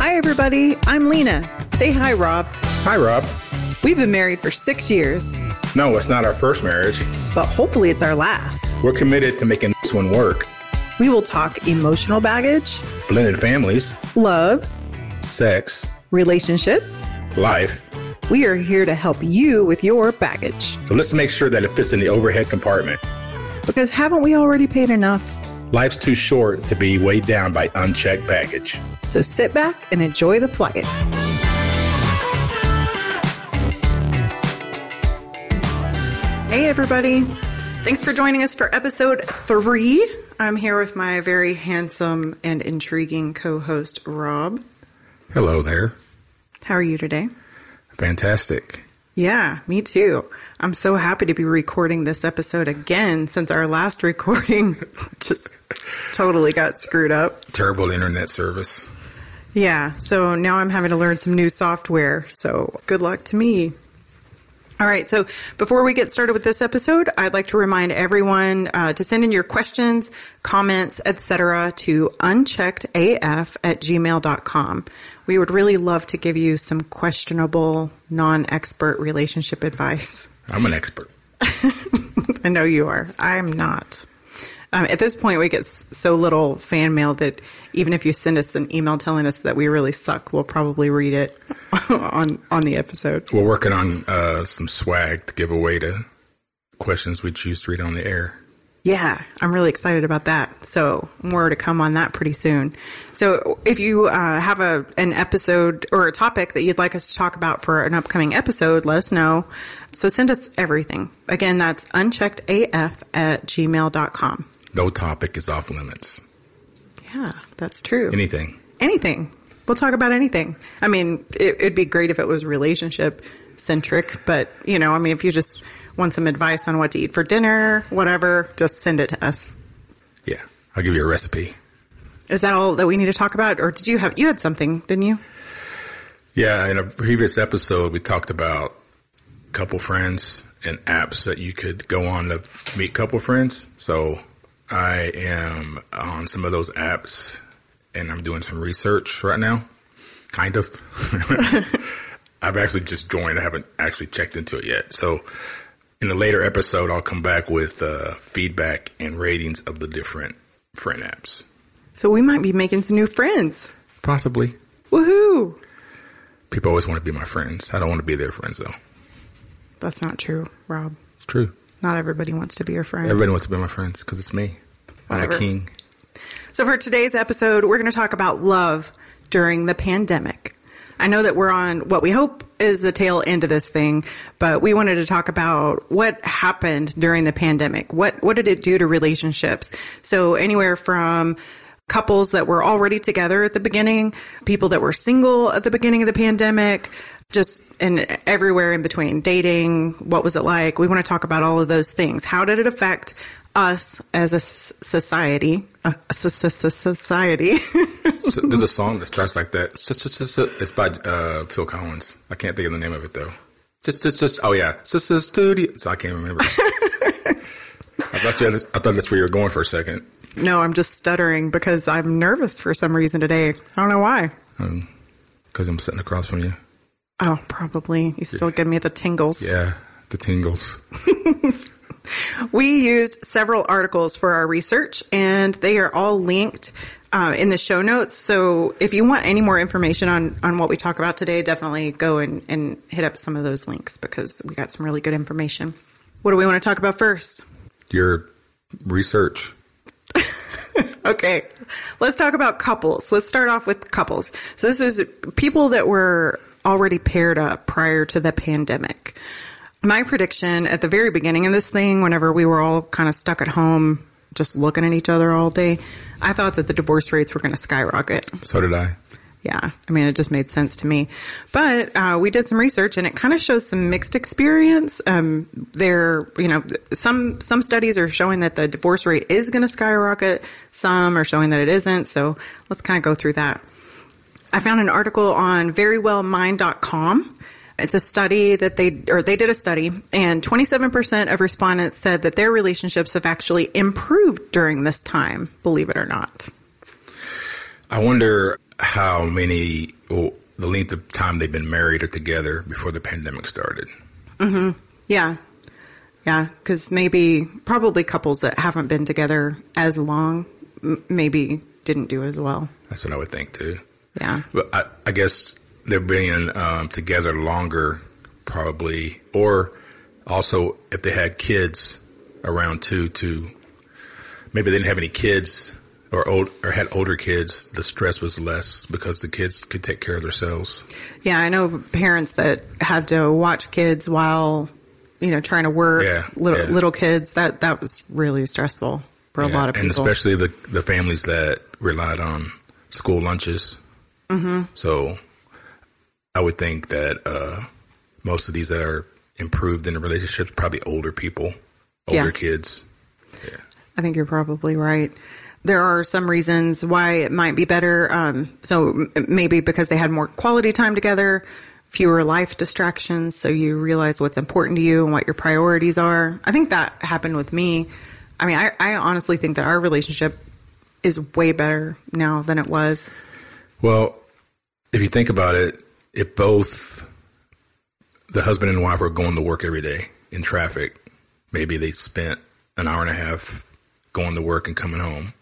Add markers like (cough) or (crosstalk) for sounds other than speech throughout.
Hi, everybody. I'm Lena. Say hi, Rob. Hi, Rob. We've been married for six years, No, it's not our first marriage. but hopefully it's our last. We're committed to making this one work. We will talk emotional baggage, Blended families, love, sex, relationships. life. We are here to help you with your baggage. So let's make sure that it fits in the overhead compartment. Because haven't we already paid enough? Life's too short to be weighed down by unchecked baggage. So sit back and enjoy the flight. Hey, everybody. Thanks for joining us for episode three. I'm here with my very handsome and intriguing co host, Rob. Hello there. How are you today? Fantastic. Yeah, me too. I'm so happy to be recording this episode again since our last recording (laughs) just totally got screwed up. Terrible internet service. Yeah, so now I'm having to learn some new software. So good luck to me. All right, so before we get started with this episode, I'd like to remind everyone uh, to send in your questions, comments, etc. to uncheckedaf at gmail.com. We would really love to give you some questionable, non-expert relationship advice. I'm an expert. (laughs) I know you are. I'm not. Um, at this point, we get so little fan mail that even if you send us an email telling us that we really suck, we'll probably read it (laughs) on on the episode. We're working on uh, some swag to give away to questions we choose to read on the air. Yeah, I'm really excited about that. So more to come on that pretty soon. So if you uh, have a an episode or a topic that you'd like us to talk about for an upcoming episode, let us know. So send us everything. Again, that's uncheckedaf at gmail.com. No topic is off limits. Yeah, that's true. Anything. anything. We'll talk about anything. I mean, it, it'd be great if it was relationship centric, but you know, I mean, if you just want some advice on what to eat for dinner, whatever, just send it to us. Yeah. I'll give you a recipe. Is that all that we need to talk about? Or did you have, you had something, didn't you? Yeah, in a previous episode, we talked about couple friends and apps that you could go on to meet couple friends. So I am on some of those apps and I'm doing some research right now. Kind of. (laughs) I've actually just joined. I haven't actually checked into it yet. So in a later episode, I'll come back with uh, feedback and ratings of the different friend apps. So we might be making some new friends. Possibly. Woohoo! People always want to be my friends. I don't want to be their friends though. That's not true, Rob. It's true. Not everybody wants to be your friend. Everybody wants to be my friends because it's me. I'm a king. So for today's episode, we're going to talk about love during the pandemic. I know that we're on what we hope is the tail end of this thing, but we wanted to talk about what happened during the pandemic. What what did it do to relationships? So anywhere from couples that were already together at the beginning, people that were single at the beginning of the pandemic, just and everywhere in between, dating, what was it like? We want to talk about all of those things. How did it affect us as a society? Society. (laughs) So there's a (laughs) song that starts like that. It's, by uh, Phil Collins. I can't think of the name of it though. Oh yeah, it's just the studio. So I can't remember. (laughs) I thought you had, I thought that's where you were going for a second. no, I'm just stuttering because I'm nervous for some reason today. I don't know why. Because I'm sitting across from you. Oh, probably. You still give me the tingles. Yeah, the tingles. We used several articles for our research and they are all linked uh, in the show notes. So if you want any more information on, on what we talk about today, definitely go and, and hit up some of those links because we got some really good information. What do we want to talk about first? Your research. (laughs) Okay, let's talk about couples. Let's start off with couples. So this is people that were already paired up prior to the pandemic. My prediction at the very beginning of this thing, whenever we were all kind of stuck at home, just looking at each other all day, I thought that the divorce rates were going to skyrocket. So did I. Yeah, I mean, it just made sense to me. But uh, we did some research, and it kind of shows some mixed experience. Um, there, you know, some some studies are showing that the divorce rate is going to skyrocket. Some are showing that it isn't. So let's kind of go through that. I found an article on verywellmind.com. It's a study that they, or they did a study and 27% of respondents said that their relationships have actually improved during this time, believe it or not. I wonder how many, well, the length of time they've been married or together before the pandemic started. Mm-hmm. Yeah. Yeah. Cause maybe, probably couples that haven't been together as long, m- maybe didn't do as well. That's what I would think too. Yeah. But I, I guess they're being um, together longer, probably, or also if they had kids around too, to maybe they didn't have any kids or old or had older kids, the stress was less because the kids could take care of themselves. Yeah. I know parents that had to watch kids while, you know, trying to work Yeah, little, yeah. little kids. That, that was really stressful for a lot of people. and especially the the families that relied on school lunches. Mm-hmm. So, I would think that uh, most of these that are improved in the relationships probably older people, older Yeah. kids. I think you're probably right. There are some reasons why it might be better. Um, so maybe because they had more quality time together, fewer life distractions. So you realize what's important to you and what your priorities are. I think that happened with me. I mean, I, I honestly think that our relationship is way better now than it was. Well, if you think about it, if both the husband and wife were going to work every day in traffic, maybe they spent an hour and a half going to work and coming home.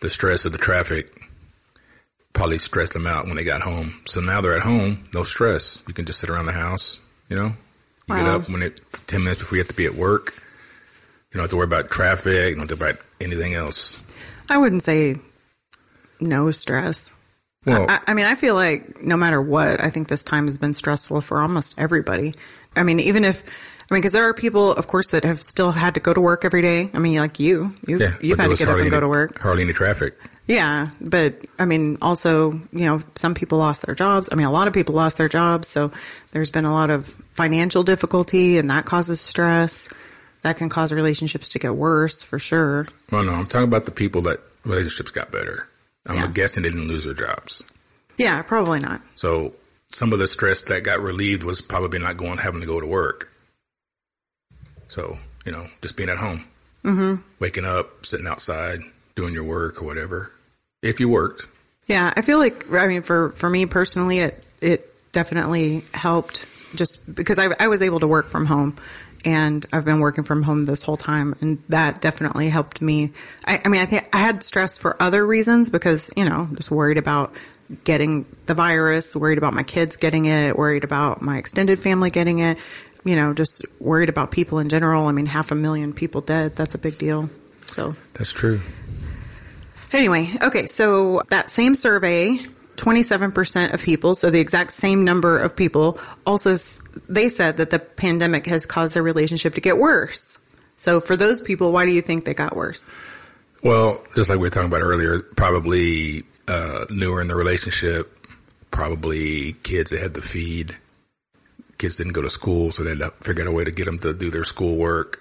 The stress of the traffic probably stressed them out when they got home. So now they're at home, no stress. You can just sit around the house, you know? You get up when it 10 minutes before you have to be at work. You don't have to worry about traffic, you don't have to worry about anything else. I wouldn't say no stress. Well, I, I mean, I feel like no matter what, I think this time has been stressful for almost everybody. I mean, even if, I mean, because there are people, of course, that have still had to go to work every day. I mean, like you, you yeah, you've had to get up and go to work. Hardly any traffic. Yeah, but I mean, also, you know, some people lost their jobs. I mean, a lot of people lost their jobs, so there's been a lot of financial difficulty, and that causes stress. That can cause relationships to get worse, for sure. Well, no, I'm talking about the people that relationships got better. I'm Yeah. guessing they didn't lose their jobs. Yeah, probably not. So some of the stress that got relieved was probably not going, having to go to work. So, you know, just being at home, mm-hmm. waking up, sitting outside, doing your work or whatever. If you worked, Yeah, I feel like I mean for for me personally, it it definitely helped just because I I was able to work from home, and I've been working from home this whole time, and that definitely helped me. I, I mean, I think I had stress for other reasons because you know just worried about getting the virus, worried about my kids getting it, worried about my extended family getting it. You know, just worried about people in general. I mean, half a million people dead. That's a big deal. So that's true. Anyway, okay, so that same survey, 27% of people, so the exact same number of people, also they said that the pandemic has caused their relationship to get worse. So for those people, why do you think they got worse? Well, just like we were talking about earlier, probably uh, newer in the relationship, probably kids they had to feed. Kids didn't go to school, so they had to figure out a way to get them to do their schoolwork.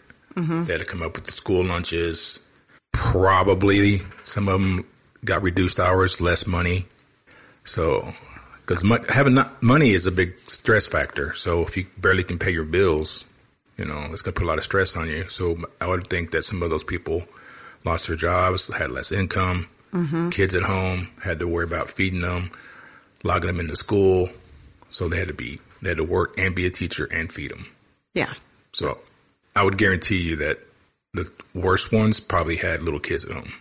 They had to come up with the school lunches. Probably some of them got reduced hours, less money. So, because mo- having not, money is a big stress factor. So if you barely can pay your bills, you know, it's going to put a lot of stress on you. So I would think that some of those people lost their jobs, had less income, kids at home, had to worry about feeding them, logging them into school. So they had to be, they had to work and be a teacher and feed them. Yeah. So I would guarantee you that the worst ones probably had little kids at home.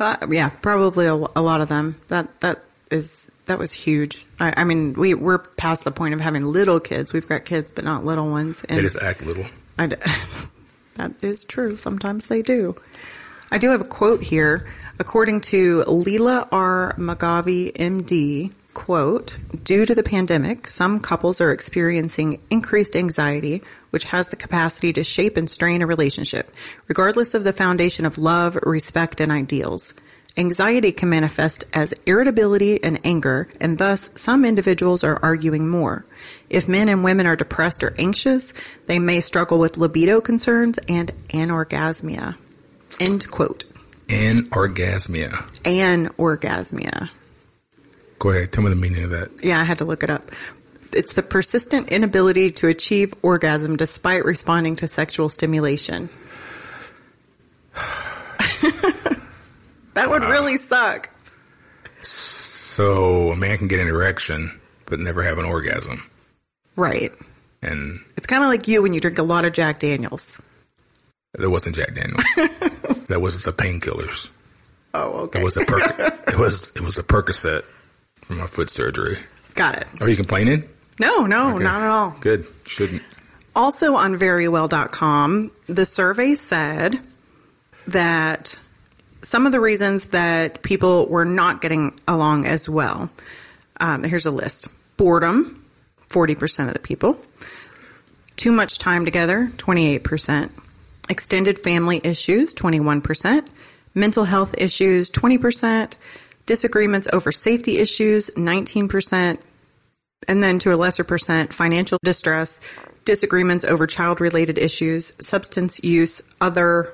Uh, yeah, probably a, a lot of them. That, that is, that was huge. I, I mean, we, we're past the point of having little kids. We've got kids, but not little ones. They just act little. I d (laughs) that is true. Sometimes they do. I do have a quote here. According to Leela R. Magavi, MD, quote, due to the pandemic, some couples are experiencing increased anxiety, which has the capacity to shape and strain a relationship, regardless of the foundation of love, respect, and ideals. Anxiety can manifest as irritability and anger, and thus some individuals are arguing more. If men and women are depressed or anxious, they may struggle with libido concerns and anorgasmia. End quote. Anorgasmia. Anorgasmia. Go ahead. Tell me the meaning of that. Yeah, I had to look it up. It's the persistent inability to achieve orgasm despite responding to sexual stimulation. (sighs) (laughs) that would really suck. So a man can get an erection, but never have an orgasm. Right. And It's kind of like you when you drink a lot of Jack Daniels. that wasn't Jack Daniels. (laughs) that was the painkillers. Oh, okay. It was a perk. (laughs) it was it was the Percocet from my foot surgery. Got it. Are you complaining? No, no, Okay. not at all. Good. Shouldn't. Also on verywell.com, the survey said that some of the reasons that people were not getting along as well. Um, here's a list. Boredom, 40% of the people. Too much time together, 28%. Extended family issues, 21%. Mental health issues, 20%. Disagreements over safety issues, 19%. And then to a lesser percent, financial distress, disagreements over child related issues, substance use, other,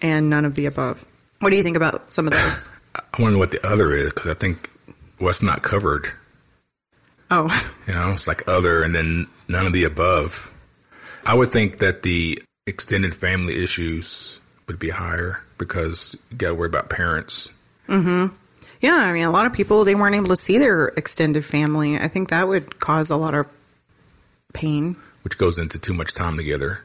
and none of the above. What do you think about some of those? (laughs) I want to know what the other is because I think what's not covered. Oh, You know, it's like other and then none of the above. I would think that the extended family issues would be higher because you got to worry about parents. Mhm. Yeah. I mean, a lot of people, they weren't able to see their extended family. I think that would cause a lot of pain. which goes into too much time together.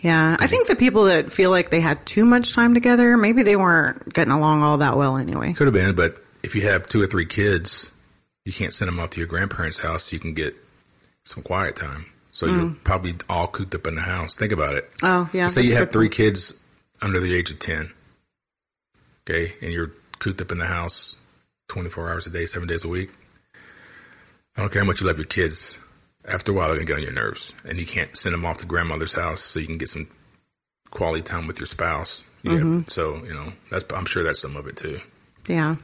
Yeah. I think the people that feel like they had too much time together, maybe they weren't getting along all that well anyway. Could have been, but if you have two or three kids, you can't send them off to your grandparents' house. So you can get some quiet time. So you're mm. probably all cooped up in the house. Think about it. Oh, yeah. Say you have three point. kids under the age of 10. Okay. And you're cooped up in the house 24 hours a day, seven days a week. I don't care how much you love your kids. After a while, they're going to get on your nerves and you can't send them off to grandmother's house so you can get some quality time with your spouse. You Mm-hmm. have- so, you know, that's, I'm sure that's some of it too. Yeah.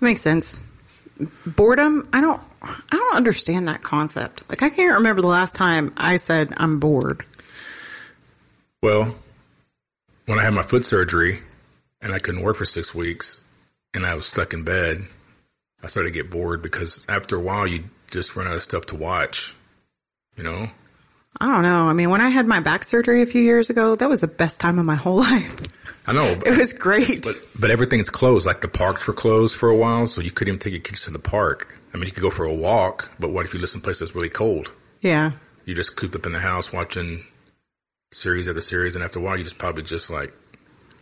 Makes sense. Boredom, I don't I don't understand that concept. Like I can't remember the last time I said I'm bored. Well, when I had my foot surgery and I couldn't work for six weeks and I was stuck in bed, I started to get bored because after a while you just run out of stuff to watch. You know? I don't know. I mean, when I had my back surgery a few years ago, that was the best time of my whole (laughs) life. I know, It was great. but but everything's closed. Like the parks were closed for a while, so you couldn't even take your kids to the park. I mean, you could go for a walk, but what if you live someplace that's really cold? yeah. You're just cooped up in the house watching series after series, and after a while, you just probably just like,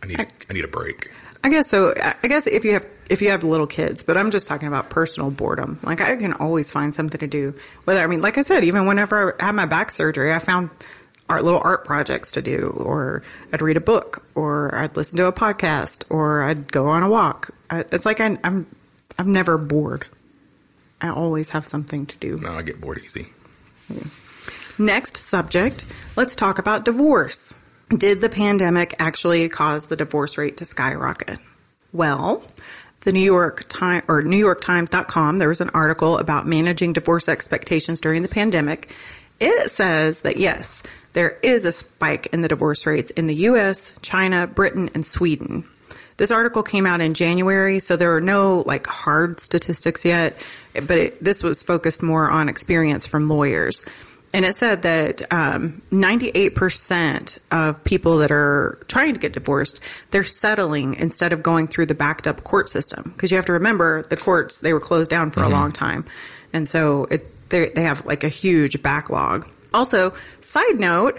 I need I need a break. I guess so. I I guess if you have if you have little kids, but I'm just talking about personal boredom. Like I can always find something to do. Whether I mean, like I said, even whenever I had my back surgery, I found art little art projects to do, or I'd read a book, or I'd listen to a podcast, or I'd go on a walk. I, it's like I, I'm I'm never bored. I always have something to do. No, I get bored easy. Next subject, let's talk about divorce. Did the pandemic actually cause the divorce rate to skyrocket? Well, the New York Times or NewYorkTimes.com, there was an article about managing divorce expectations during the pandemic. It says that yes, there is a spike in the divorce rates in the US, China, Britain, and Sweden. This article came out in January, so there are no like hard statistics yet, but it, this was focused more on experience from lawyers. And it said that um, 98% of people that are trying to get divorced, they're settling instead of going through the backed up court system. Because you have to remember the courts, they were closed down for a long time. And so it, they, they have like a huge backlog. Also, side note,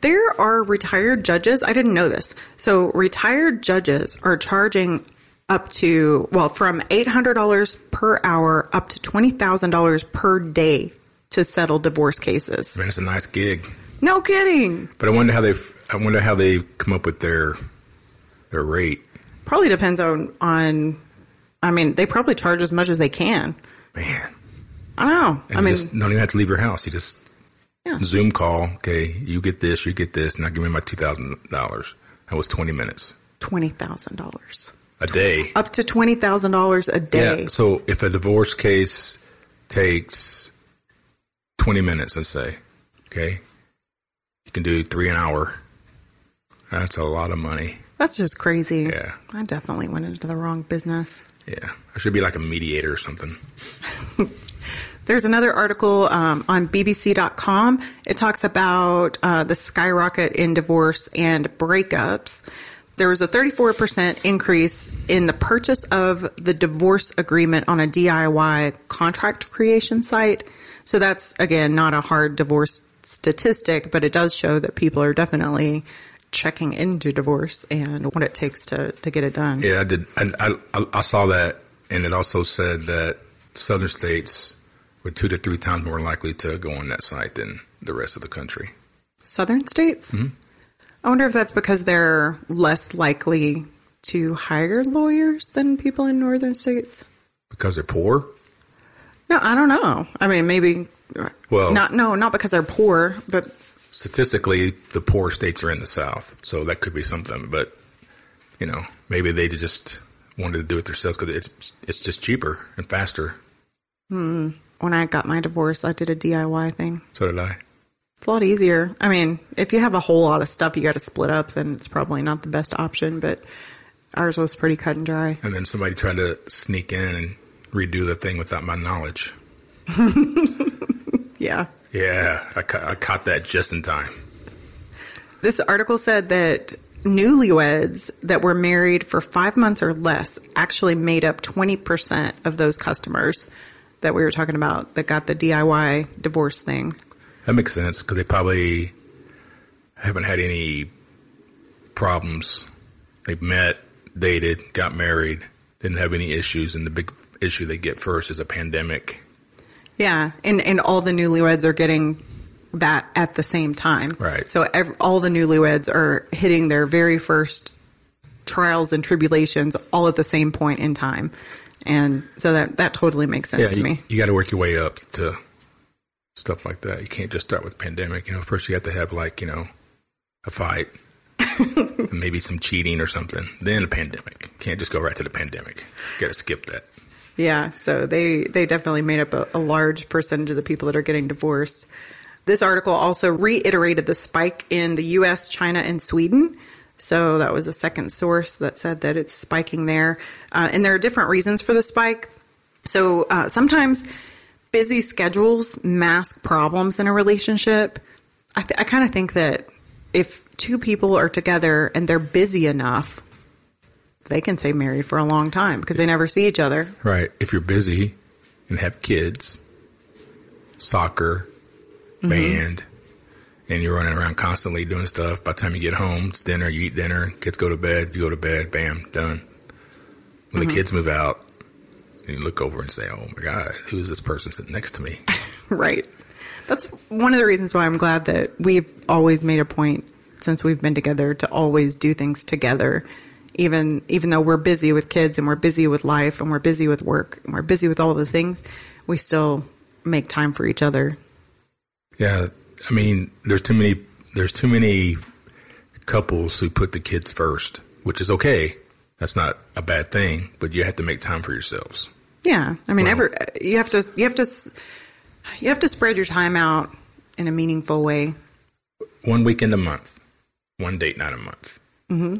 there are retired judges. I didn't know this. So retired judges are charging up to, well, from $800 per hour up to $20,000 per day to settle divorce cases. Man, it's a nice gig. No kidding. But I wonder how they I wonder how they come up with their their rate. Probably depends on, on, I mean, they probably charge as much as they can. Man, I don't know. and I mean, just don't even have to leave your house. You just Yeah. Zoom call. Okay, you get this, you get this. Now give me my two thousand dollars. That was twenty minutes $20,000. a day. Up to $20,000 a day. Yeah. So if a divorce case takes twenty minutes, let's say, okay, you can do three an hour. That's a lot of money. That's just crazy. Yeah. I definitely went into the wrong business. Yeah, I should be like a mediator or something. (laughs) There's another article um, on BBC.com. It talks about uh, the skyrocket in divorce and breakups. there was a 34% increase in the purchase of the divorce agreement on a DIY contract creation site. So that's again not a hard divorce statistic, but it does show that people are definitely checking into divorce and what it takes to, to get it done. Yeah, I did. I, I, I saw that, and it also said that southern states were two to three times more likely to go on that site than the rest of the country. Southern states? Mhm. I wonder if that's because they're less likely to hire lawyers than people in northern states. Because they're poor? No, I don't know. I mean, maybe Well, not. No, not because they're poor, but statistically, the poor states are in the South, so that could be something. But you know, maybe they just wanted to do it themselves because it's it's just cheaper and faster. Hmm. when I got my divorce, I did a DIY thing. So did I. It's a lot easier. I mean, if you have a whole lot of stuff you got to split up, then it's probably not the best option. But ours was pretty cut and dry. And then somebody tried to sneak in and redo the thing without my knowledge. (laughs) Yeah. Yeah, I, ca- I caught that just in time. This article said that newlyweds that were married for five months or less actually made up 20% of those customers that we were talking about that got the DIY divorce thing. That makes sense because they probably haven't had any problems. They've met, dated, got married, didn't have any issues, and the big issue they get first is a pandemic. Yeah. And, and all the newlyweds are getting that at the same time. Right. So ev all the newlyweds are hitting their very first trials and tribulations all at the same point in time. And so that, that totally makes sense Yeah, to you, me. you got to work your way up to stuff like that. You can't just start with pandemic. You know, first you have to have like you know a fight, (laughs) maybe some cheating or something, then a pandemic. You can't just go right to the pandemic. You got to skip that. Yeah, so they they definitely made up a, a large percentage of the people that are getting divorced. This article also reiterated the spike in the U.S., China, and Sweden. So that was a second source that said that it's spiking there, uh, and there are different reasons for the spike. So uh, sometimes busy schedules mask problems in a relationship. I, th- I kind of think that if two people are together and they're busy enough, they can stay married for a long time because they never see each other. Right. If you're busy and have kids, soccer, mm-hmm. band, and you're running around constantly doing stuff, by the time you get home, it's dinner, you eat dinner, kids go to bed, you go to bed, bam, done. When the mm-hmm. kids move out, you look over and say, oh my God, who's this person sitting next to me? (laughs) Right. That's one of the reasons why I'm glad that we've always made a point since we've been together to always do things together. Even even though we're busy with kids and we're busy with life and we're busy with work and we're busy with all of the things, we still make time for each other. Yeah, I mean, there's too many. There's too many couples who put the kids first, which is okay. That's not a bad thing, but you have to make time for yourselves. Yeah, I mean, Well- ever you have to you have to you have to spread your time out in a meaningful way. One weekend a month, one date night a month. Mm-hmm.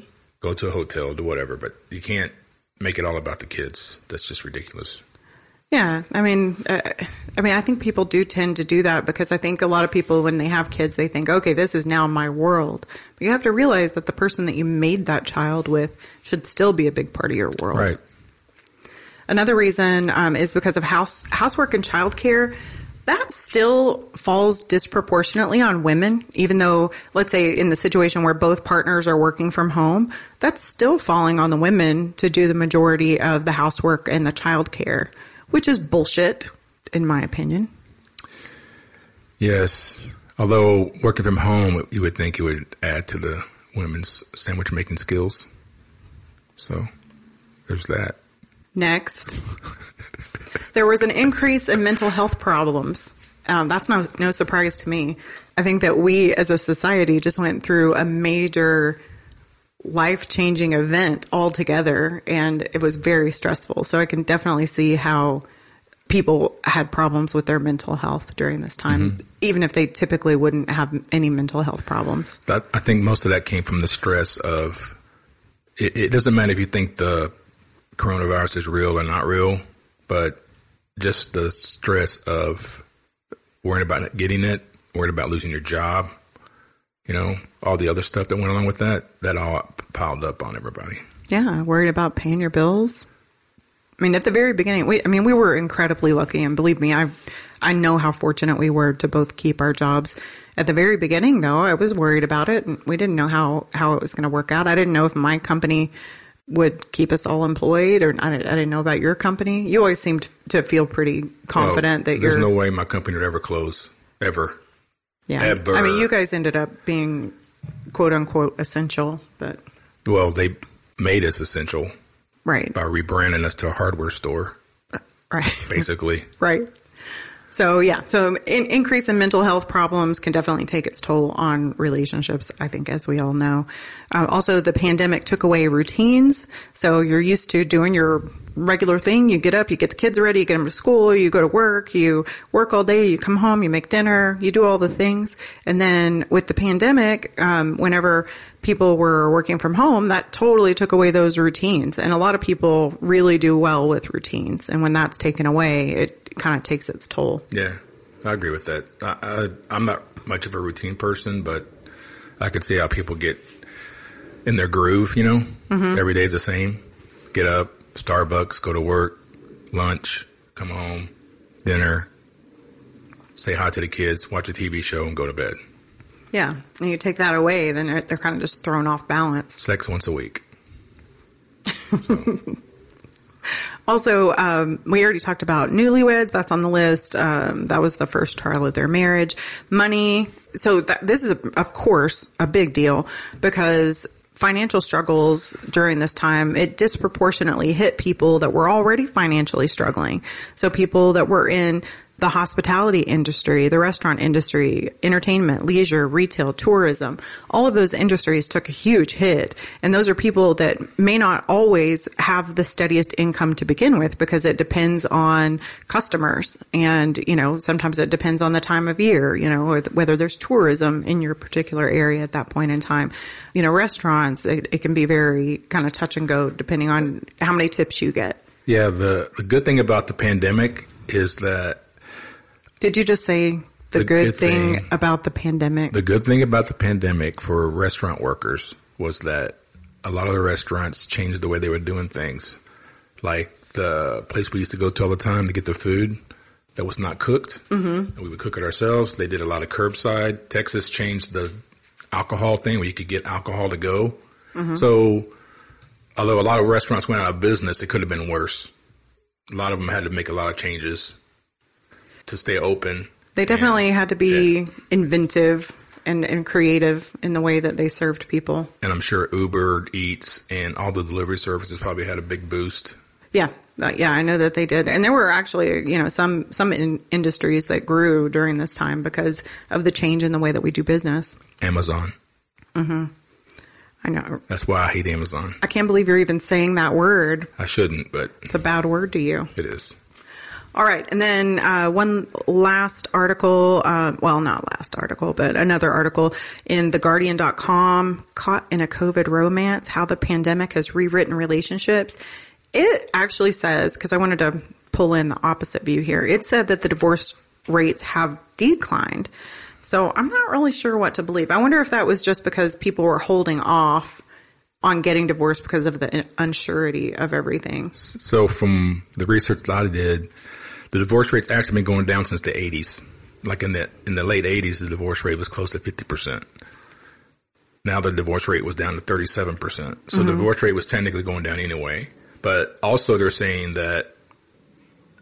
Go to a hotel, do whatever, but you can't make it all about the kids. That's just ridiculous. Yeah, I mean, uh, I mean, I think people do tend to do that because I think a lot of people, when they have kids, they think, okay, this is now my world. But you have to realize that the person that you made that child with should still be a big part of your world. Right. Another reason um, is because of house housework and childcare. That still falls disproportionately on women, even though, let's say, in the situation where both partners are working from home, that's still falling on the women to do the majority of the housework and the childcare, which is bullshit, in my opinion. Yes. Although working from home, you would think it would add to the women's sandwich making skills. So there's that. Next, (laughs) there was an increase in mental health problems. Um, that's no no surprise to me. I think that we as a society just went through a major life changing event altogether, and it was very stressful. So I can definitely see how people had problems with their mental health during this time, mm-hmm. even if they typically wouldn't have any mental health problems. That, I think most of that came from the stress of. It, it doesn't matter if you think the coronavirus is real or not real, but just the stress of worrying about getting it, worried about losing your job, you know, all the other stuff that went along with that, that all piled up on everybody. Yeah, worried about paying your bills. I mean, at the very beginning, we, I mean, we were incredibly lucky, and believe me, I, I know how fortunate we were to both keep our jobs. At the very beginning, though, I was worried about it, and we didn't know how how it was going to work out. I didn't know if my company would keep us all employed, or I didn't, I didn't know about your company. You always seemed to feel pretty oh, confident Well, that there's no way my company would ever close ever. Yeah, ever. I mean, you guys ended up being quote unquote essential, but Well, they made us essential right, by rebranding us to a hardware store, uh, right. (laughs) basically. Right. So yeah, so in, increase in mental health problems can definitely take its toll on relationships. I think, as we all know. Uh, also, the pandemic took away routines. So you're used to doing your regular thing. You get up, you get the kids ready, you get them to school, you go to work, you work all day, you come home, you make dinner, you do all the things. And then with the pandemic, um, whenever people were working from home, that totally took away those routines. And a lot of people really do well with routines. And when that's taken away, it kind of takes its toll. Yeah, I agree with that. I, I, I'm not much of a routine person, but I could see how people get in their groove. You know, mm-hmm. every day's the same. Get up, Starbucks, go to work, lunch, come home, dinner, say hi to the kids, watch a TV show, and go to bed. Yeah. And you take that away, then they're, they're kind of just thrown off balance. Sex once a week. (laughs) Also, um, we already talked about newlyweds. That's on the list. Um, that was the first trial of their marriage. Money. So this is, of course, a big deal because financial struggles during this time, it disproportionately hit people that were already financially struggling. So people that were in the hospitality industry, the restaurant industry, entertainment, leisure, retail, tourism, all of those industries took a huge hit. And those are people that may not always have the steadiest income to begin with because it depends on customers. And, you know, sometimes it depends on the time of year, you know, whether there's tourism in your particular area at that point in time. You know, restaurants, it, it can be very kind of touch and go depending on how many tips you get. Yeah, the the good thing about the pandemic is that Did you just say the, The good, good thing, thing- about the pandemic? The good thing about the pandemic for restaurant workers was that a lot of the restaurants changed the way they were doing things. Like the place we used to go to all the time to get the food that was not cooked, mm-hmm. and we would cook it ourselves. They did a lot of curbside. Texas changed the alcohol thing where you could get alcohol to go. So, although a lot of restaurants went out of business, it could have been worse. A lot of them had to make a lot of changes to stay open. They definitely had to be inventive and, and creative in the way that they served people. and I'm sure Uber Eats and all the delivery services probably had a big boost. Yeah. Uh, yeah, I know that they did. And there were actually, you know, some, some in industries that grew during this time because of the change in the way that we do business. Amazon. Mm-hmm. I know. That's why I hate Amazon. I can't believe you're even saying that word. I shouldn't, but It's a bad word to you. it is. All right. And then, uh, one last article, uh, well, not last article, but another article in theguardian.com, caught in a COVID romance, how the pandemic has rewritten relationships. It actually says, cause I wanted to pull in the opposite view here. It said that the divorce rates have declined. So I'm not really sure what to believe. I wonder if that was just because people were holding off on getting divorced because of the unsurety of everything. So from the research that I did, the divorce rate's actually been going down since the 80s. Like in the in the late 80s, the divorce rate was close to 50 percent. Now the divorce rate was down to 37 percent. So the divorce rate was technically going down anyway. But also they're saying that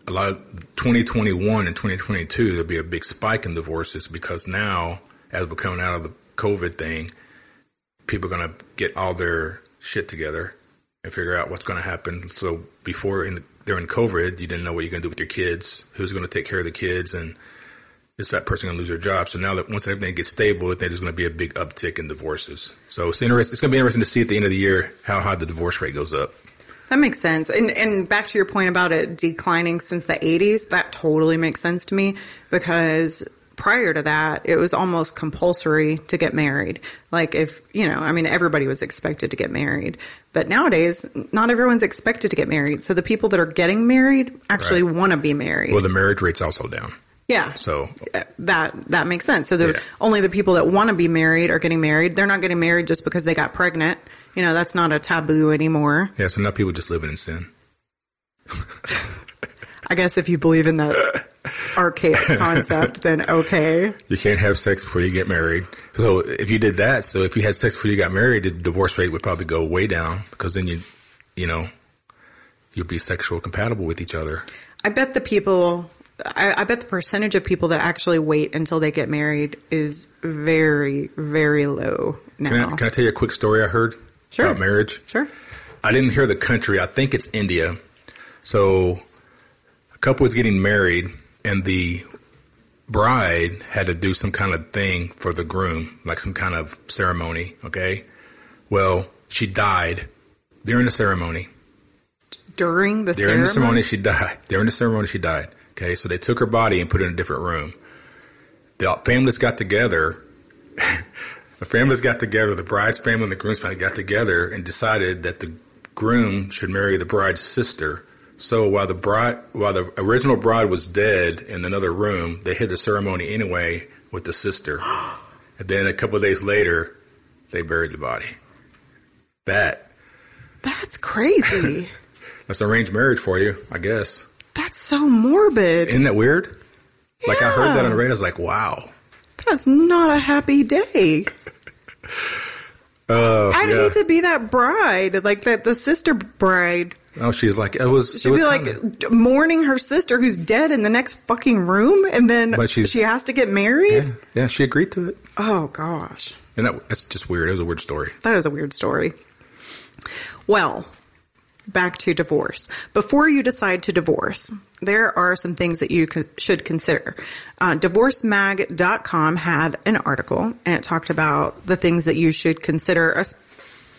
a lot of 2021 and 2022 there'll be a big spike in divorces because now as we're coming out of the COVID thing, people are going to get all their shit together and figure out what's going to happen. So before in during COVID, you didn't know what you're going to do with your kids, who's going to take care of the kids, and is that person going to lose their job? So now that once everything gets stable, I think there's going to be a big uptick in divorces. So it's interesting. It's going to be interesting to see at the end of the year how high the divorce rate goes up. That makes sense. And and back to your point about it declining since the 80s, that totally makes sense to me because prior to that, it was almost compulsory to get married. Like if, you know, I mean everybody was expected to get married. But nowadays, not everyone's expected to get married. So the people that are getting married actually Right. want to be married. Well, the marriage rate's also down. Yeah. So uh, that that makes sense. So the Yeah. only the people that want to be married are getting married. They're not getting married just because they got pregnant. You know, that's not a taboo anymore. yeah, so now people just living in sin. (laughs) I guess if you believe in that (laughs) archaic (laughs) concept, then okay. You can't have sex before you get married. So if you did that, so if you had sex before you got married, the divorce rate would probably go way down because then you, you know, you'll be sexual compatible with each other. I bet the people, I, I bet the percentage of people that actually wait until they get married is very, very low now. Can I, can I tell you a quick story I heard Sure. about marriage? sure. I didn't hear the country. I think it's India. So a couple was getting married and the bride had to do some kind of thing for the groom, like some kind of ceremony. Okay. Well, she died during the ceremony. During the During the ceremony, ceremony, she died. During the ceremony, she died. Okay. So they took her body and put it in a different room. The families got together. (laughs) the families got together. The bride's family and the groom's family got together and decided that the groom should marry the bride's sister. So while the bride, while the original bride was dead in another room, they had the ceremony anyway with the sister. And then a couple of days later, they buried the body. That, that's crazy. (laughs) that's an arranged marriage for you, I guess. that's so morbid. Isn't that weird? Like I heard that Yeah. on the radio, I was like, wow. That's not a happy day. (laughs) Oh, I'd yeah. hate to be that bride, like that the sister bride. Oh, she's like, it was, She'd was be like kinda- mourning her sister who's dead in the next fucking room, and then But she's- she has to get married. yeah, yeah, she agreed to it. Oh gosh, And that, that's just weird. It was a weird story. that is a weird story. Well, back to divorce. Before you decide to divorce, there are some things that you co- should consider. Uh, divorcemag.com had an article and it talked about the things that you should consider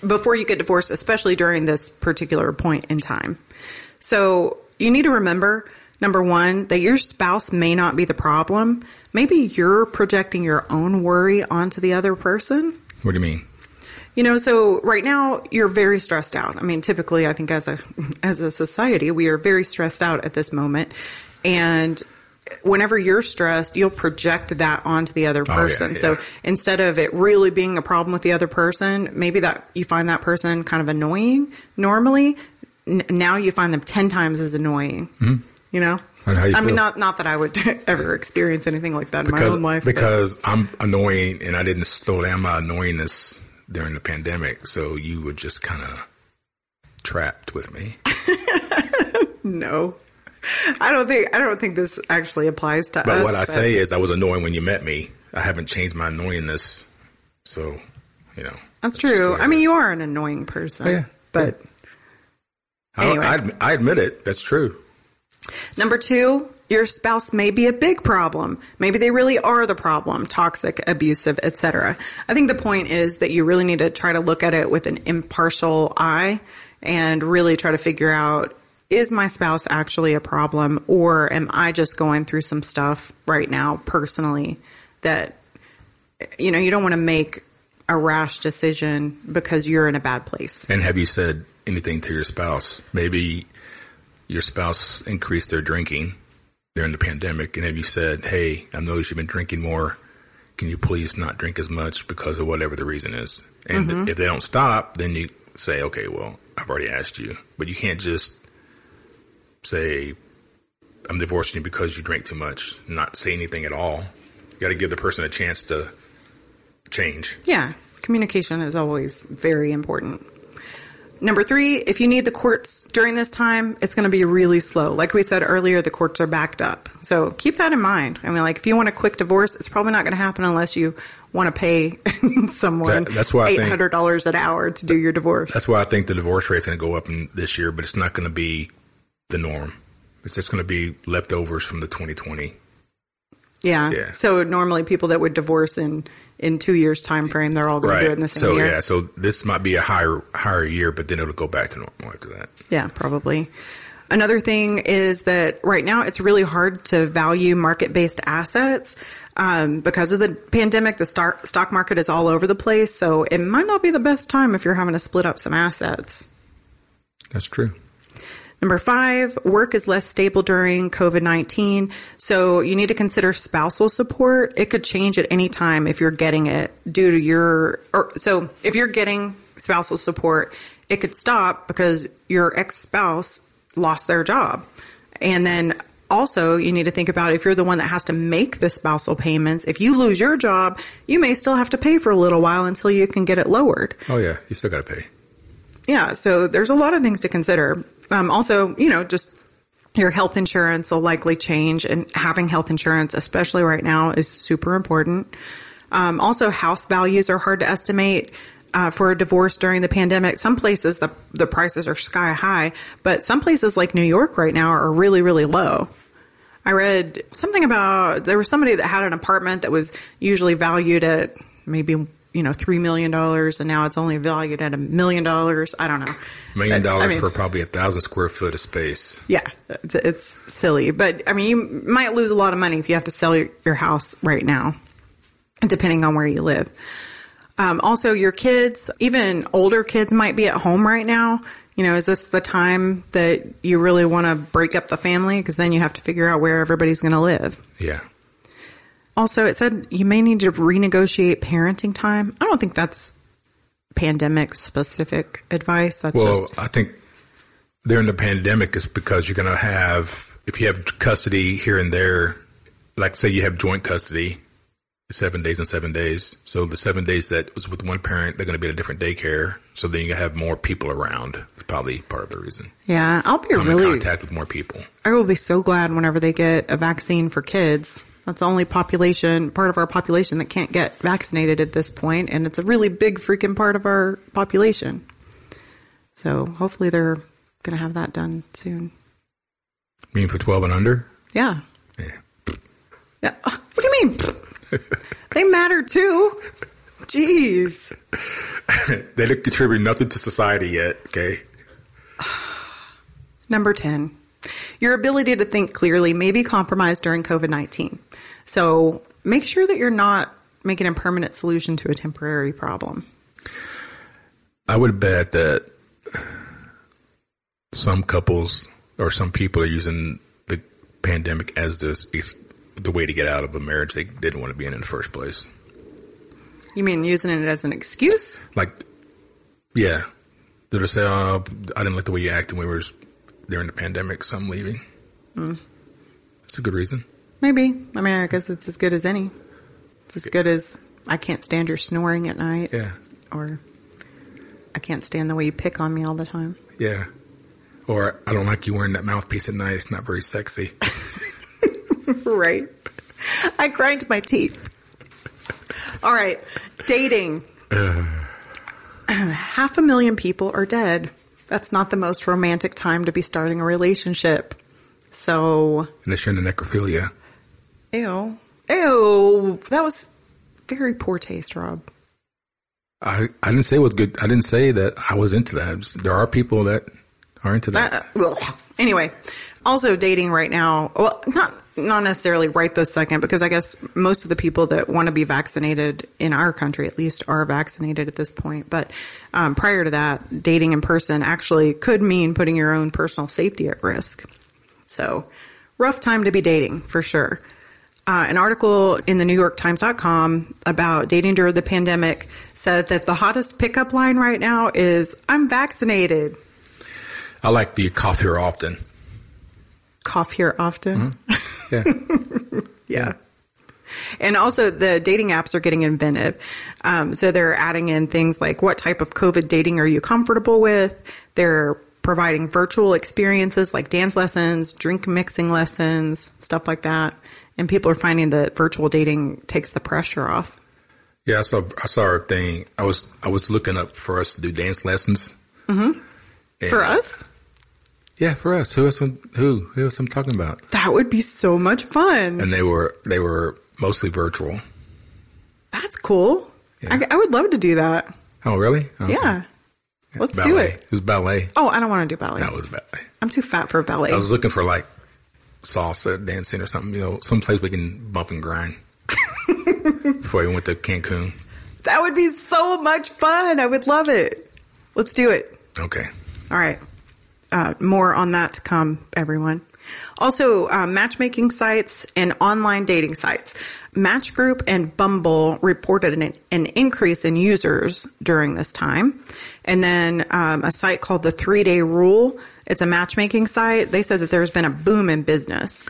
before you get divorced, especially during this particular point in time. So you need to remember, number one, that your spouse may not be the problem. Maybe you're projecting your own worry onto the other person. What do you mean? You know, so right now you're very stressed out. I mean, typically I think as a, (laughs) as a society, we are very stressed out at this moment. And whenever you're stressed, you'll project that onto the other Oh, yeah, person. yeah. So instead of it really being a problem with the other person, maybe that you find that person kind of annoying normally. N- now you find them 10 times as annoying. You know? Mm-hmm. You I mean, not, not that I would (laughs) ever experience anything like that in my own life. but- because I'm annoying and I didn't slow down my annoyingness during the pandemic. So you were just kind of trapped with me. (laughs) No. I don't think I don't think this actually applies to us. But us. what I say is I was annoying when you met me. I haven't changed my annoyingness. So, you know. that's true. I mean, you are an annoying person. Oh, yeah. But I, don't- anyway. I, I admit it. That's true. number two, your spouse may be a big problem. Maybe they really are the problem, toxic, abusive, etc. I think the point is that you really need to try to look at it with an impartial eye and really try to figure out is my spouse actually a problem or am I just going through some stuff right now personally that you know, you don't want to make a rash decision because you're in a bad place. And have you said anything to your spouse? Maybe your spouse increased their drinking during the pandemic, and have you said, "Hey, I noticed you've been drinking more. Can you please not drink as much because of whatever the reason is?" And mm-hmm. if they don't stop, then you say, "Okay, well, I've already asked you," but you can't just say, "I'm divorcing you because you drink too much." Not say anything at all. You got to give the person a chance to change. Yeah, communication is always very important. Number three, if you need the courts during this time, it's going to be really slow. Like we said earlier, the courts are backed up. So keep that in mind. I mean, like if you want a quick divorce, it's probably not going to happen unless you want to pay (laughs) someone That- that's why $800 an hour to do your divorce. That's why I think the divorce rate's going to go up in this year, but it's not going to be the norm. It's just going to be leftovers from the 2020. yeah. yeah. So normally people that would divorce in, in two years time frame, they're all going to do it in the same So year. yeah, so this might be a higher higher year, but then it'll go back to normal after that. Yeah, probably. Another thing is that right now it's really hard to value market-based assets um, because of the pandemic. The stock market is all over the place, so it might not be the best time if you're having to split up some assets. That's true. Number five, work is less stable during COVID-19. So you need to consider spousal support. It could change at any time if you're getting it due to your, or so if you're getting spousal support, it could stop because your ex-spouse lost their job. And then also you need to think about if you're the one that has to make the spousal payments, if you lose your job, you may still have to pay for a little while until you can get it lowered. Oh yeah, you still got to pay. Yeah, so there's a lot of things to consider. Um, also, you know, just your health insurance will likely change and having health insurance, especially right now, is super important. Um, also, house values are hard to estimate. Uh, for a divorce during the pandemic, some places the the prices are sky high, but some places like New York right now are really really low. I read something about there was somebody that had an apartment that was usually valued at maybe you know three million dollars, and now it's only valued at a million dollars. I don't know. Million But, I dollars mean- for probably a thousand square foot of space. Yeah, it's, it's silly, but I mean, you might lose a lot of money if you have to sell your, your house right now, depending on where you live. Um, also, your kids, even older kids, might be at home right now. You know, is this the time that you really want to break up the family? Because then you have to figure out where everybody's going to live. Yeah. Also, it said you may need to renegotiate parenting time. I don't think that's pandemic specific advice. That's Well, just I think during the pandemic is because you're going to have, if you have custody here and there, like say you have joint custody, seven days and seven days. So the seven days that was with one parent, they're going to be at a different daycare. So then you have more people around. It's probably part of the reason. yeah. I'll be in really contact with more people. I will be so glad whenever they get a vaccine for kids. That's the only population, part of our population that can't get vaccinated at this point, and it's a really big freaking part of our population. So hopefully they're going to have that done soon. Mean for 12 and under? Yeah. Yeah. Yeah. What do you mean? they matter too. Jeez. (laughs) they don't contribute nothing to society yet. Okay. (sighs) Number 10. Your ability to think clearly may be compromised during COVID-19. So make sure that you're not making a permanent solution to a temporary problem. I would bet that some couples or some people are using the pandemic as this the way to get out of a marriage they didn't want to be in in the first place. You mean using it as an excuse? Like, yeah, I say, oh, I didn't like the way you acted when we were during the pandemic, so I'm leaving. Hmm. That's a good reason. Maybe. I mean, I guess it's as good as any. It's as good as I can't stand your snoring at night, Yeah, or I can't stand the way you pick on me all the time. yeah. Or I don't like you wearing that mouthpiece at night. It's not very sexy. (laughs) right. I grind my teeth. All right. Dating. Uh. (clears throat) Half a million people are dead. That's not the most romantic time to be starting a relationship. So, And it's in the necrophilia. ew. Ew. That was very poor taste, Rob. I, I didn't say it was good. I didn't say that I was into that. Just- there are people that are into that. Uh, ugh. anyway, also dating right now. Well, not not necessarily right this second because I guess most of the people that want to be vaccinated in our country, at least, are vaccinated at this point. But um, prior to that, dating in person actually could mean putting your own personal safety at risk. So, rough time to be dating for sure. Uh, an article in the New York Times.com about dating during the pandemic said that the hottest pickup line right now is "I'm vaccinated." I like the cough here often. Cough here often. (laughs) Yeah. Yeah. And also the dating apps are getting inventive. Um, so they're adding in things like what type of COVID dating are you comfortable with? They're providing virtual experiences like dance lessons, drink mixing lessons, stuff like that. And people are finding that virtual dating takes the pressure off. Yeah, I saw I saw a thing. I was I was looking up for us to do dance lessons. Mm-hmm. For us, yeah, for us. Who else? Who who else I'm talking about? that would be so much fun. And they were they were mostly virtual. That's cool. Yeah. I, I would love to do that. Oh, really? Oh, okay. Yeah. Let's do it. It was ballet. Oh, I don't want to do ballet. That was ballet. I'm too fat for ballet. I was looking for like salsa dancing or something. You know, someplace we can bump and grind. (laughs) Before we went to Cancun. That would be so much fun. I would love it. Let's do it. Okay. All right. Uh, more on that to come, everyone. Also, uh, matchmaking sites and online dating sites. Match Group and Bumble reported an, an increase in users during this time. And then um, a site called the Three Day Rule. It's a matchmaking site. They said that there's been a boom in business.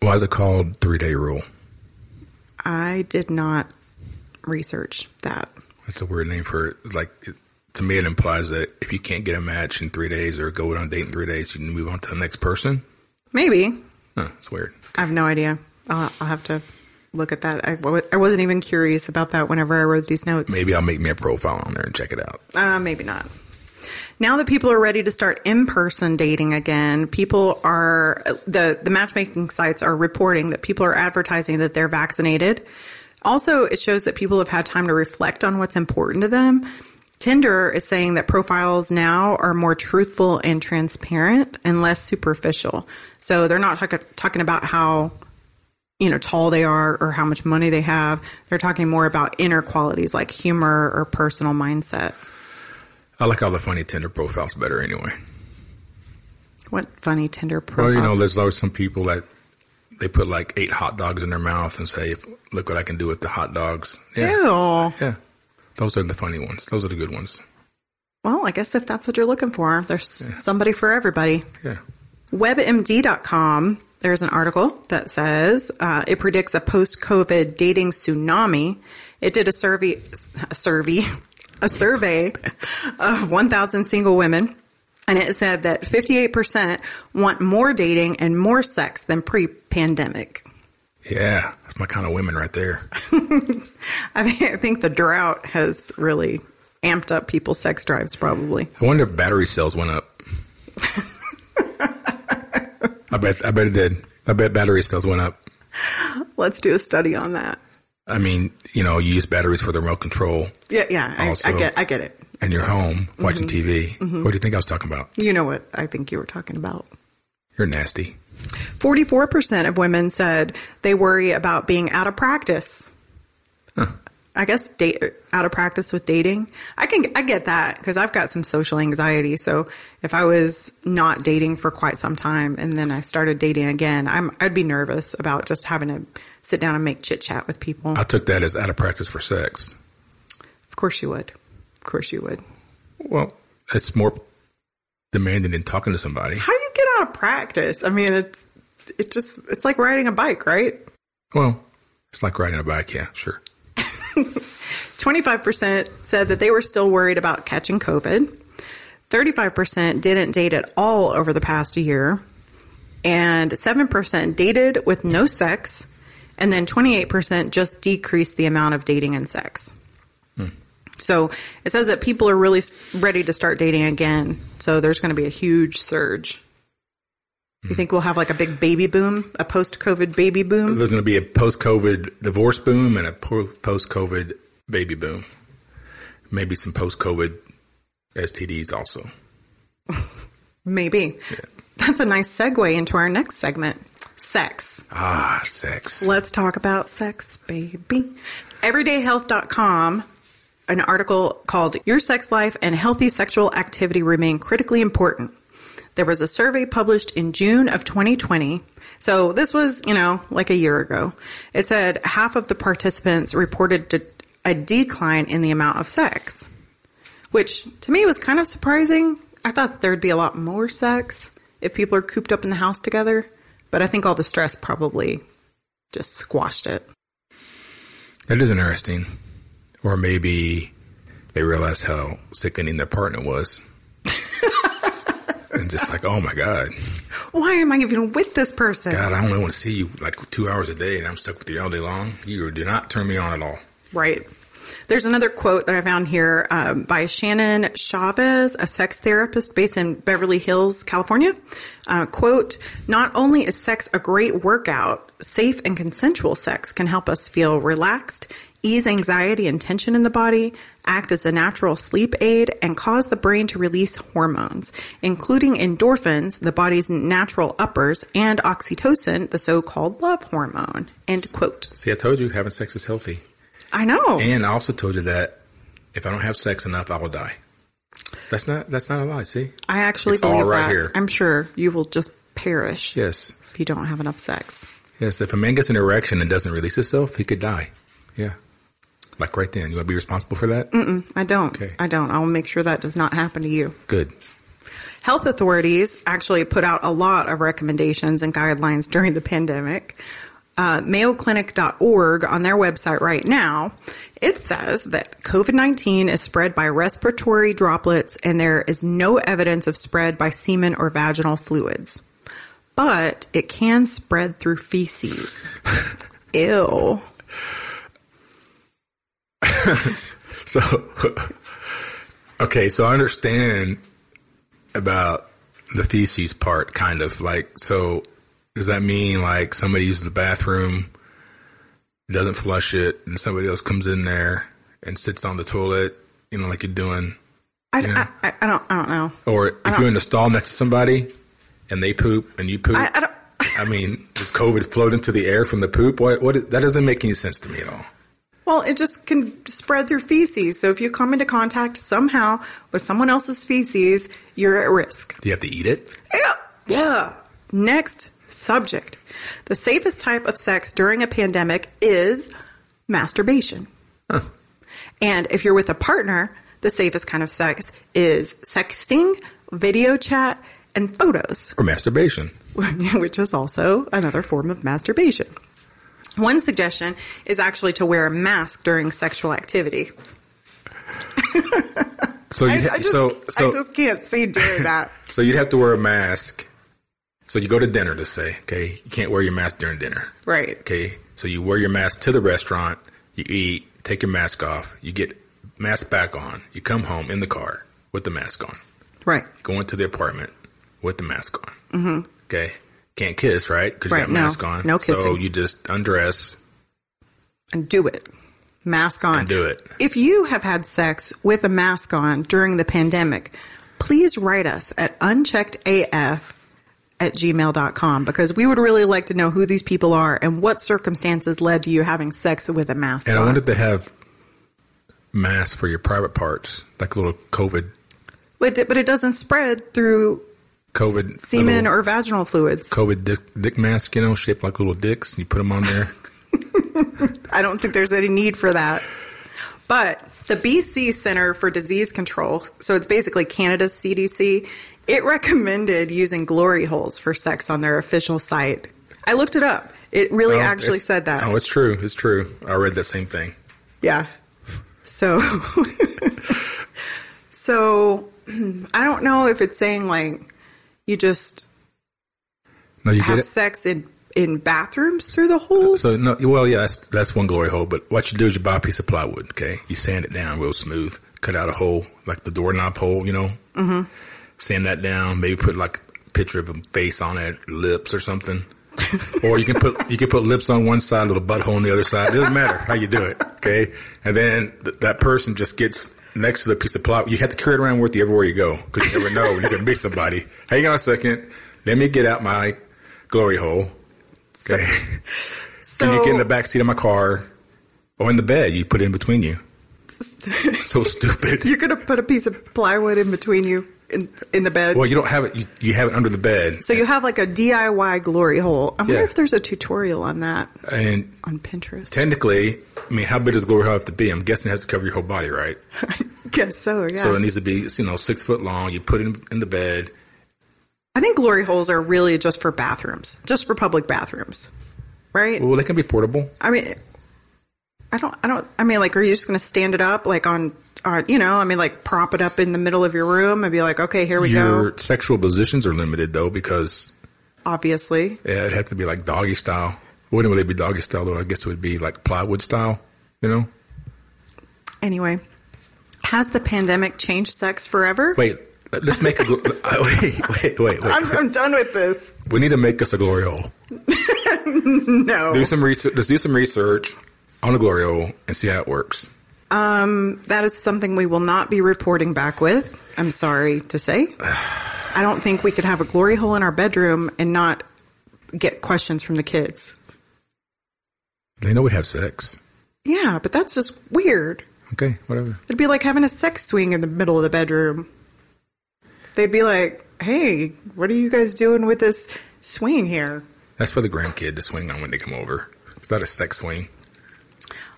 Why is it called Three Day Rule? I did not research that. That's a weird name for it. Like, it, to me, it implies that if you can't get a match in three days or go on a date in three days, you can move on to the next person. Maybe. Huh, it's weird. I have no idea. I'll, I'll have to look at that. I, I wasn't even curious about that whenever I wrote these notes. Maybe I'll make me a profile on there and check it out. Uh, maybe not. Now that people are ready to start in-person dating again, people are, the, the matchmaking sites are reporting that people are advertising that they're vaccinated. Also, it shows that people have had time to reflect on what's important to them. Tinder is saying that profiles now are more truthful and transparent and less superficial. So they're not talk- talking about how, you know, tall they are or how much money they have. They're talking more about inner qualities like humor or personal mindset. I like all the funny Tinder profiles better anyway. What funny Tinder profiles? Well, you know, there's always some people that they put like eight hot dogs in their mouth and say, "Look what I can do with the hot dogs." Yeah, Ew. yeah. Those are the funny ones. Those are the good ones. Well, I guess if that's what you're looking for, there's yeah. somebody for everybody. Yeah. WebMD.com. There's an article that says uh, it predicts a post-COVID dating tsunami. It did a survey, a survey, a survey of 1,000 single women and it said that 58% want more dating and more sex than pre-pandemic. Yeah, that's my kind of women right there. (laughs) I, think, I think the drought has really amped up people's sex drives probably. I wonder if battery cells went up. (laughs) I bet I bet it did. I bet battery cells went up. Let's do a study on that. I mean, you know, you use batteries for the remote control. Yeah, yeah, I, I get, I get it. And you're home watching mm-hmm. TV. Mm-hmm. What do you think I was talking about? You know what I think you were talking about. You're nasty. 44% of women said they worry about being out of practice. Huh. I guess date out of practice with dating. I can I get that because I've got some social anxiety. So if I was not dating for quite some time and then I started dating again, I'm I'd be nervous about just having to sit down and make chit chat with people. I took that as out of practice for sex. Of course you would. Of course you would. Well, it's more demanding and talking to somebody. How do you get out of practice? I mean, it's it just it's like riding a bike, right? Well, it's like riding a bike, yeah, sure. (laughs) 25% said that they were still worried about catching COVID. 35% didn't date at all over the past year. And 7% dated with no sex. And then 28% just decreased the amount of dating and sex. Hmm. So it says that people are really ready to start dating again. So there's going to be a huge surge. You think we'll have like a big baby boom, a post-COVID baby boom? There's going to be a post-COVID divorce boom and a post-COVID baby boom. Maybe some post-COVID STDs also. (laughs) Maybe. Yeah. That's a nice segue into our next segment. Sex. Ah, sex. Let's talk about sex, baby. Everydayhealth.com an article called Your Sex Life and Healthy Sexual Activity Remain Critically Important. There was a survey published in June of 2020. So this was, you know, like a year ago. It said half of the participants reported a decline in the amount of sex, which to me was kind of surprising. I thought there'd be a lot more sex if people are cooped up in the house together, but I think all the stress probably just squashed it. That is interesting. Or maybe they realized how sickening their partner was and just like, oh my God. Why am I even with this person? God, I only want to see you like two hours a day and I'm stuck with you all day long. You do not turn me on at all. Right. There's another quote that I found here um, by Shannon Chavez, a sex therapist based in Beverly Hills, California. Uh, quote, not only is sex a great workout, safe and consensual sex can help us feel relaxed, ease anxiety and tension in the body, act as a natural sleep aid, and cause the brain to release hormones, including endorphins, the body's natural uppers, and oxytocin, the so-called love hormone. End quote. See, I told you having sex is healthy. I know. And I also told you that if I don't have sex enough, I will die. That's not that's not a lie. See, I actually It's believe right that. here. I'm sure you will just perish yes, if you don't have enough sex. yes. If a man gets an erection and doesn't release himself, he could die. Yeah, like right then. You want to be responsible for that? Mm-mm, I don't. Okay. I don't. I'll make sure that does not happen to you. Good. Health authorities actually put out a lot of recommendations and guidelines during the pandemic. Uh, MayoClinic.org on their website right now, it says that COVID-19 is spread by respiratory droplets and there is no evidence of spread by semen or vaginal fluids. But it can spread through feces. (laughs) Ew. (laughs) So, okay, so I understand about the feces part, kind of like. So, does that mean like somebody uses the bathroom, doesn't flush it, and somebody else comes in there and sits on the toilet, you know, like you're doing, I, Yeah. I, I, I don't, I don't know. or if you're in the stall next to somebody and they poop and you poop. I, I don't, I mean, does COVID float into the air from the poop? What? What? That doesn't make any sense to me at all. Well, it just can spread through feces. So if you come into contact somehow with someone else's feces, you're at risk. Do you have to eat it? Yeah. Yeah. Next subject. The safest type of sex during a pandemic is masturbation. Huh. And if you're with a partner, the safest kind of sex is sexting, video chat, and photos. Or masturbation? (laughs) which is also another form of masturbation. One suggestion is actually to wear a mask during sexual activity. (laughs) So I, you I just, so so I just can't see doing that. (laughs) So you'd have to wear a mask. So you go to dinner, let's say, okay? You can't wear your mask during dinner, right. okay? So you wear your mask to the restaurant, you eat, take your mask off, you get mask back on, you come home in the car with the mask on, Right. you go into the apartment with the mask on, mm-hmm. okay? Can't kiss, right? Because Right, you got no. mask on. No kissing. So you just undress And do it. Mask on. and do it. If you have had sex with a mask on during the pandemic, please write us at uncheckedaf at gmail.com because we would really like to know who these people are and what circumstances led to you having sex with a mask And on. I wanted to have masks for your private parts, like a little COVID, but, it, but it doesn't spread through COVID semen little or vaginal fluids. COVID dick, dick mask, you know, shaped like little dicks. You put them on there. (laughs) I don't think there's any need for that. But the BC Center for Disease Control, so it's basically Canada's CDC, it recommended using glory holes for sex on their official site. I looked it up. It really Oh, actually said that. Oh, it's true. It's true. I read that same thing. Yeah. So, (laughs) so (clears throat) I don't know if it's saying like you just No, you have get it. sex in in bathrooms through the holes. So no, well, yeah, that's that's one glory hole. But what you do is you buy a piece of plywood. Okay, you sand it down real smooth. Cut out a hole like the doorknob hole. You know, mm-hmm. sand that down. Maybe put like a picture of a face on it, lips or something. (laughs) or you can put you can put lips on one side, a little butthole on the other side. It doesn't matter how you do it. Okay, and then th- that person just gets next to the piece of plywood. You have to carry it around with you everywhere you go because you never know when you're gonna meet somebody. (laughs) Hang on a second. Let me get out my glory hole. Okay. (laughs) so Then you get in the back seat of my car or in the bed. You put it in between you. (laughs) So stupid. you're gonna put a piece of plywood in between you in in the bed. Well, you don't have it. You, you have it under the bed, So you have like a DIY glory hole. I wonder Yeah. if there's a tutorial on that and on Pinterest. technically, I mean, how big does the glory hole have to be? I'm guessing it has to cover your whole body, right? I (laughs) guess so. Yeah. So it needs to be, you know, six foot long. You put it in, in the bed. I think glory holes are really just for bathrooms, just for public bathrooms, right? Well, they can be portable. I mean, I don't, I don't, I mean, like, are you just going to stand it up, like on, on, you know, I mean, like prop it up in the middle of your room and be like, okay, here we go. Your go. sexual positions are limited though because Obviously. yeah, it'd have to be like doggy style. Wouldn't really be doggy style though. I guess it would be like plywood style. You know. Anyway, has the pandemic changed sex forever? Wait, let's make a. gl- (laughs) wait, wait, wait, wait. I'm, I'm done with this. We need to make us a glory hole. (laughs) No. Do some research. Let's do some research on a glory hole and see how it works. Um, that is something we will not be reporting back with. I'm sorry to say. (sighs) I don't think we could have a glory hole in our bedroom and not get questions from the kids. They know we have sex. Yeah, but that's just weird. Okay, whatever. It'd be like having a sex swing in the middle of the bedroom. they'd be like, "Hey, what are you guys doing with this swing here?" That's for the grandkid to swing on when they come over. It's not a sex swing.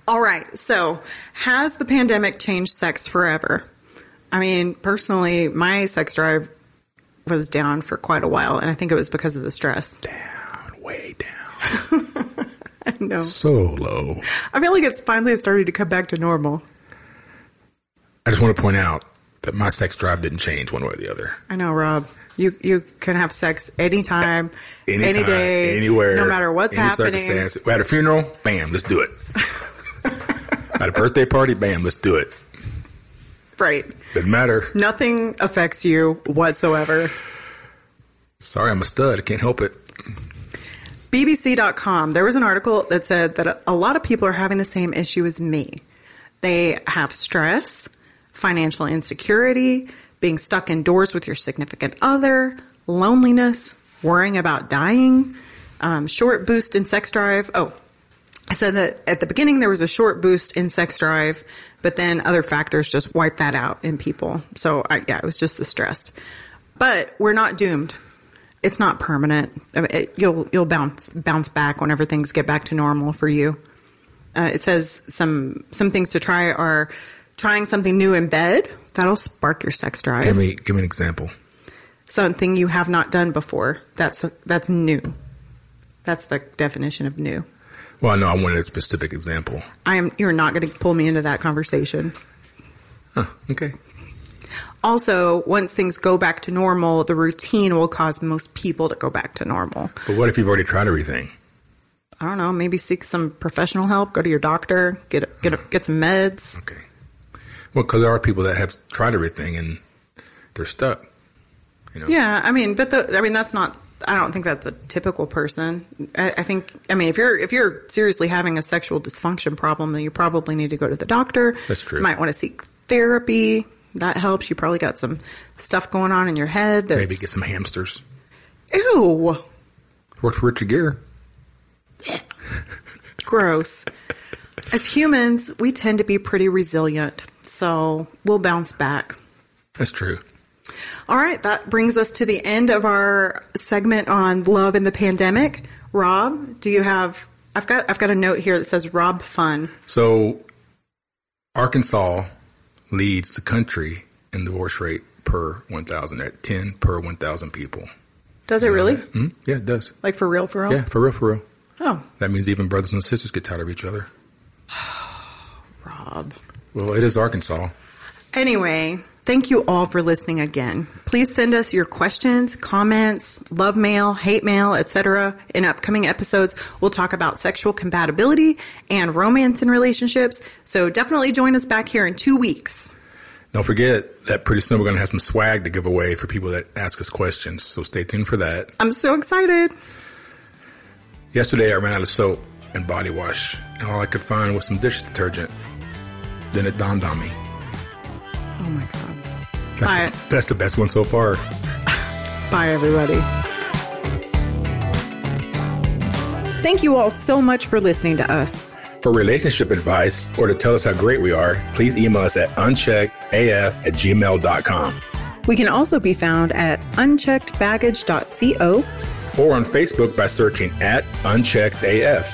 All right. So, has the pandemic changed sex forever? I mean, personally, my sex drive was down for quite a while, and I think it was because of the stress. Down, way down. (laughs) I know. So low. I feel like it's finally starting to come back to normal. I just want to point out that my sex drive didn't change one way or the other. I know, Rob. You you can have sex anytime, Anytime, any day, anywhere, no matter what's any happening. circumstance. We had a funeral, bam, let's do it. (laughs) At a birthday party, bam, let's do it. Right. Doesn't matter. Nothing affects you whatsoever. Sorry, I'm a stud. I can't help it. BBC.com, there was an article that said that a lot of people are having the same issue as me. They have stress, financial insecurity, being stuck indoors with your significant other, loneliness, worrying about dying, um, short boost in sex drive. Oh, I said that at the beginning there was a short boost in sex drive, but then other factors just wiped that out in people. So I, yeah, it was just the stress. But we're not doomed. It's not permanent. I mean, it, you'll you'll bounce bounce back whenever things get back to normal for you. Uh, it says some some things to try are trying something new in bed. That'll spark your sex drive. Give me, give me an example. something you have not done before. That's that's new. That's the definition of new. Well, no, I wanted a specific example. I am. You're not going to pull me into that conversation. Huh, okay. Also, once things go back to normal, the routine will cause most people to go back to normal. But what if you've already tried everything? I don't know. Maybe seek some professional help. Go to your doctor. Get get get some meds. Okay. Well, because there are people that have tried everything and they're stuck. You know? Yeah, I mean, but the I mean that's not. I don't think that's the typical person. I, I think. I mean, if you're if you're seriously having a sexual dysfunction problem, then you probably need to go to the doctor. That's true. You might want to seek therapy. That helps. You probably got some stuff going on in your head. That's, Maybe get some hamsters. Ew, Worked for Richard Gere. (laughs) gross. As humans, we tend to be pretty resilient, so we'll bounce back. That's true. All right, that brings us to the end of our segment on love in the pandemic. Rob, do you have? I've got I've got a note here that says Rob Fun. So, Arkansas leads the country in divorce rate per 1,000 at 10 per 1,000 people. Does it really? hmm Yeah, it does. Like for real? For real? Yeah, for real, for real. Oh, That means even brothers and sisters get tired of each other. (sighs) Rob. Well, it is Arkansas. Anyway, thank you all for listening again. Please send us your questions, comments, love mail, hate mail, etc. In upcoming episodes, we'll talk about sexual compatibility and romance in relationships. So definitely join us back here in two weeks. Don't forget that pretty soon we're going to have some swag to give away for people that ask us questions. So stay tuned for that. I'm so excited. Yesterday I ran out of soap and body wash, and all I could find was some dish detergent. Then it dawned on me. Oh my God. That's, Bye. the, that's the best one so far. Bye, everybody. Thank you all so much for listening to us. For relationship advice or to tell us how great we are, please email us at uncheckedaf at gmail.com We can also be found at uncheckedbaggage.co. or on Facebook by searching at uncheckedaf.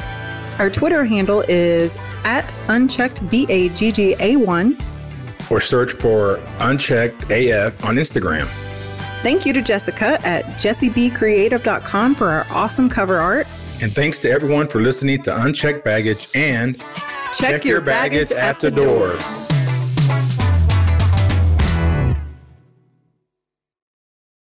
Our Twitter handle is at uncheckedbagga1. Or search for Unchecked AF on Instagram. Thank you to Jessica at jessiebcreative.com for our awesome cover art. And thanks to everyone for listening to Unchecked Baggage and Check your baggage at the door.